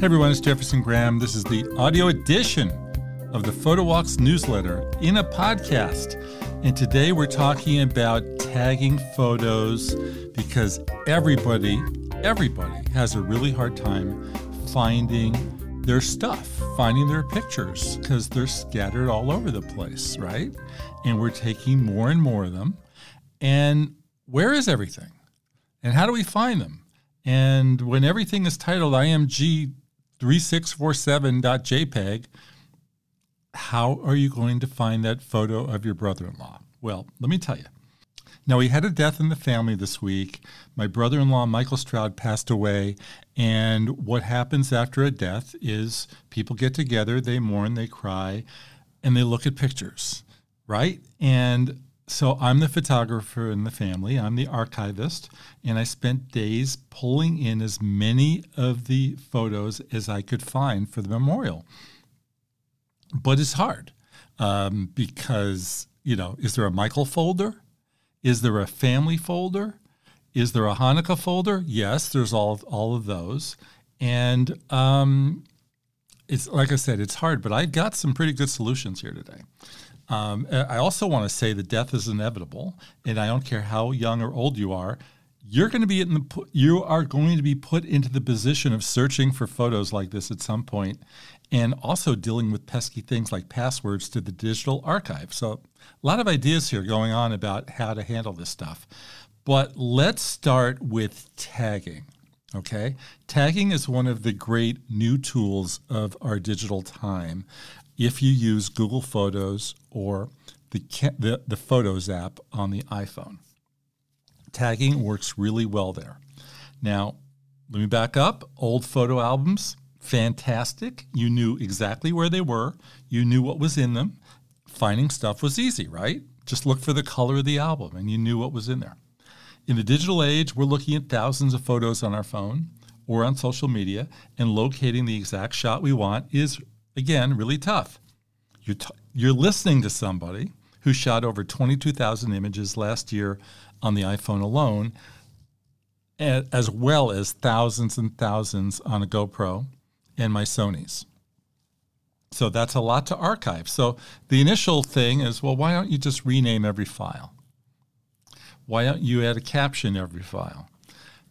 Hey everyone, it's Jefferson Graham. This is the audio edition of the Photo Walks newsletter in a podcast. And today we're talking about tagging photos because everybody, everybody has a really hard time finding their stuff, finding their pictures because they're scattered all over the place, right? And we're taking more and more of them. And where is everything? And how do we find them? And when everything is titled IMG 3647.jpg, how are you going to find that photo of your brother in law? Well, let me tell you. Now, we had a death in the family this week. My brother in law, Michael Stroud, passed away. And what happens after a death is people get together, they mourn, they cry, and they look at pictures, right? And so I'm the photographer in the family, I'm the archivist, and I spent days pulling in as many of the photos as I could find for the memorial. But it's hard um, because, you know, is there a Michael folder? Is there a family folder? Is there a Hanukkah folder? Yes, there's all of, all of those. And um, it's like I said, it's hard, but I've got some pretty good solutions here today. Um, I also want to say that death is inevitable, and I don't care how young or old you are. You're going to be in the you are going to be put into the position of searching for photos like this at some point, and also dealing with pesky things like passwords to the digital archive. So a lot of ideas here going on about how to handle this stuff. But let's start with tagging. Okay, tagging is one of the great new tools of our digital time if you use Google Photos or the, the, the Photos app on the iPhone. Tagging works really well there. Now, let me back up. Old photo albums, fantastic. You knew exactly where they were, you knew what was in them. Finding stuff was easy, right? Just look for the color of the album and you knew what was in there. In the digital age, we're looking at thousands of photos on our phone or on social media, and locating the exact shot we want is again, really tough. You're, t- you're listening to somebody who shot over 22,000 images last year on the iPhone alone, as well as thousands and thousands on a GoPro and my Sony's. So that's a lot to archive. So the initial thing is well, why don't you just rename every file? Why don't you add a caption every file?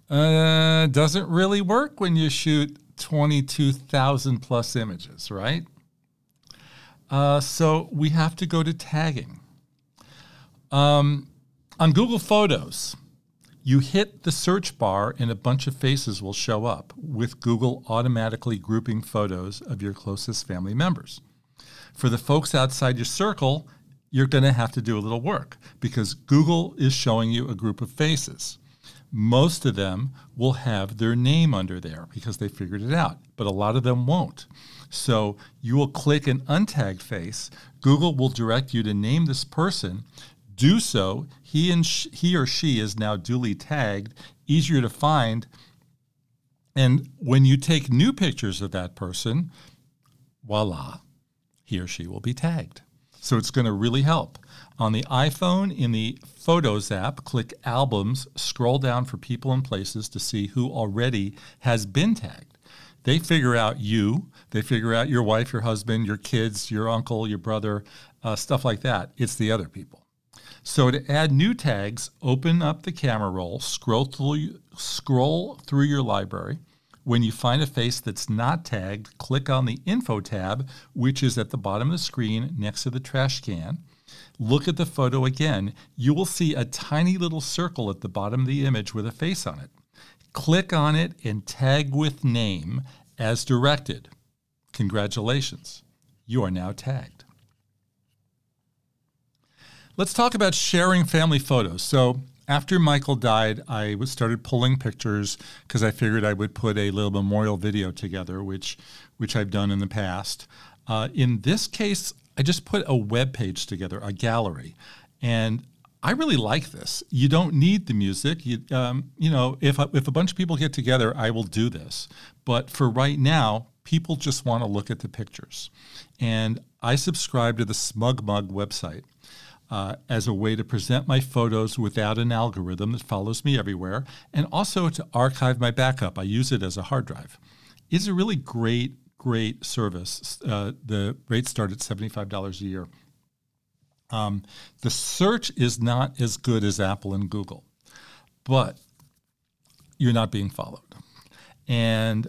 Uh, doesn't really work when you shoot 22,000 plus images, right? Uh, so we have to go to tagging. Um, on Google Photos, you hit the search bar and a bunch of faces will show up with Google automatically grouping photos of your closest family members. For the folks outside your circle, you're going to have to do a little work because Google is showing you a group of faces most of them will have their name under there because they figured it out, but a lot of them won't. So you will click an untagged face. Google will direct you to name this person. Do so. He and sh- he or she is now duly tagged, easier to find. And when you take new pictures of that person, voila, he or she will be tagged. So it's going to really help. On the iPhone, in the Photos app, click Albums, scroll down for people and places to see who already has been tagged. They figure out you, they figure out your wife, your husband, your kids, your uncle, your brother, uh, stuff like that. It's the other people. So to add new tags, open up the camera roll, scroll through, scroll through your library. When you find a face that's not tagged, click on the Info tab, which is at the bottom of the screen next to the trash can look at the photo again, you will see a tiny little circle at the bottom of the image with a face on it. Click on it and tag with name as directed. Congratulations, you are now tagged. Let's talk about sharing family photos. So, after Michael died, I started pulling pictures because I figured I would put a little memorial video together, which which I've done in the past. Uh, in this case, I just put a web page together, a gallery, and I really like this. You don't need the music. You, um, you know, if if a bunch of people get together, I will do this. But for right now, people just want to look at the pictures, and I subscribe to the SmugMug website. Uh, as a way to present my photos without an algorithm that follows me everywhere, and also to archive my backup. I use it as a hard drive. It's a really great, great service. Uh, the rates start at $75 a year. Um, the search is not as good as Apple and Google, but you're not being followed. And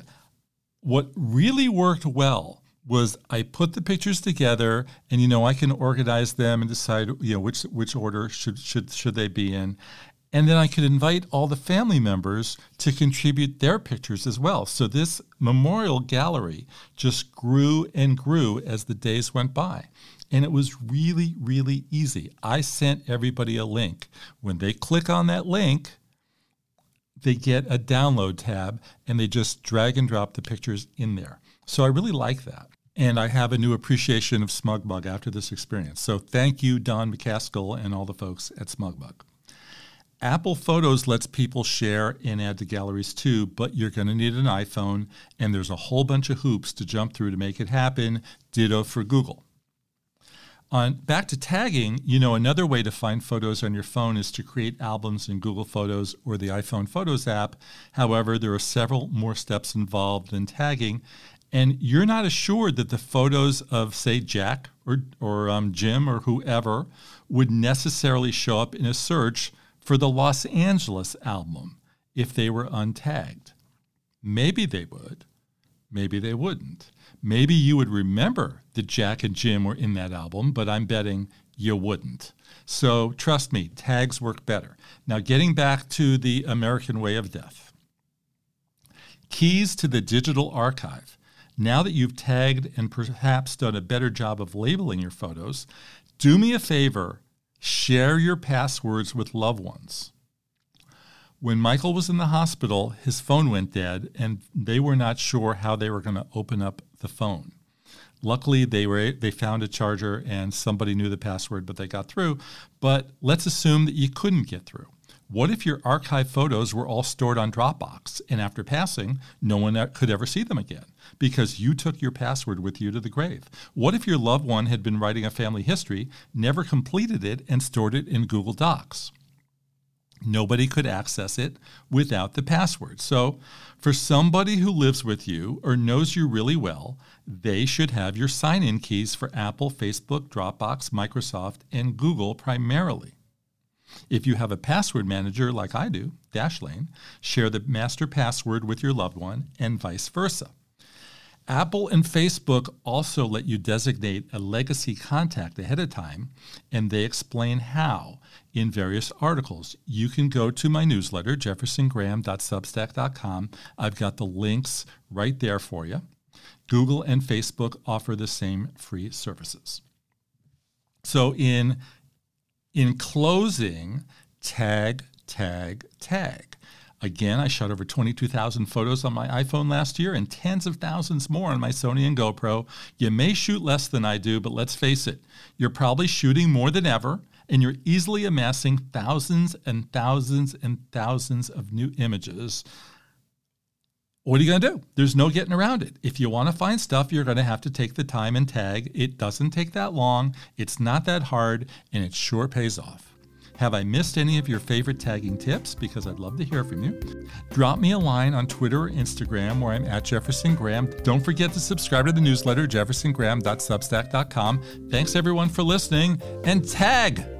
what really worked well was I put the pictures together, and you know I can organize them and decide you know which which order should should should they be in, and then I could invite all the family members to contribute their pictures as well. So this memorial gallery just grew and grew as the days went by. And it was really, really easy. I sent everybody a link. When they click on that link, they get a download tab and they just drag and drop the pictures in there. So I really like that. And I have a new appreciation of SmugMug after this experience. So thank you, Don MacAskill, and all the folks at SmugMug. Apple Photos lets people share and add to galleries too, but you're going to need an iPhone, and there's a whole bunch of hoops to jump through to make it happen. Ditto for Google. On back to tagging, you know, another way to find photos on your phone is to create albums in Google Photos or the iPhone Photos app. However, there are several more steps involved in tagging, and you're not assured that the photos of, say, Jack or or um, Jim or whoever would necessarily show up in a search for the Los Angeles album if they were untagged. Maybe they would, maybe they wouldn't. Maybe you would remember that Jack and Jim were in that album, but I'm betting you wouldn't. So trust me, tags work better. Now, getting back to the American way of death. Keys to the digital archive. Now that you've tagged and perhaps done a better job of labeling your photos, do me a favor share your passwords with loved ones. When Michael was in the hospital, his phone went dead and they were not sure how they were going to open up the phone. Luckily, they were they found a charger and somebody knew the password, but they got through. But let's assume that you couldn't get through. What if your archive photos were all stored on Dropbox and after passing, no one could ever see them again because you took your password with you to the grave? What if your loved one had been writing a family history, never completed it, and stored it in Google Docs? Nobody could access it without the password. So, for somebody who lives with you or knows you really well, they should have your sign in keys for Apple, Facebook, Dropbox, Microsoft, and Google primarily. If you have a password manager like I do, Dashlane, share the master password with your loved one and vice versa. Apple and Facebook also let you designate a legacy contact ahead of time, and they explain how in various articles. You can go to my newsletter, jeffersongraham.substack.com. I've got the links right there for you. Google and Facebook offer the same free services. So, in in closing, tag, tag, tag. Again, I shot over 22,000 photos on my iPhone last year and tens of thousands more on my Sony and GoPro. You may shoot less than I do, but let's face it, you're probably shooting more than ever, and you're easily amassing thousands and thousands and thousands of new images. What are you going to do? There's no getting around it. If you want to find stuff, you're going to have to take the time and tag. It doesn't take that long, it's not that hard, and it sure pays off. Have I missed any of your favorite tagging tips? Because I'd love to hear from you. Drop me a line on Twitter or Instagram where I'm at Jefferson Graham. Don't forget to subscribe to the newsletter, jeffersongraham.substack.com. Thanks everyone for listening and tag!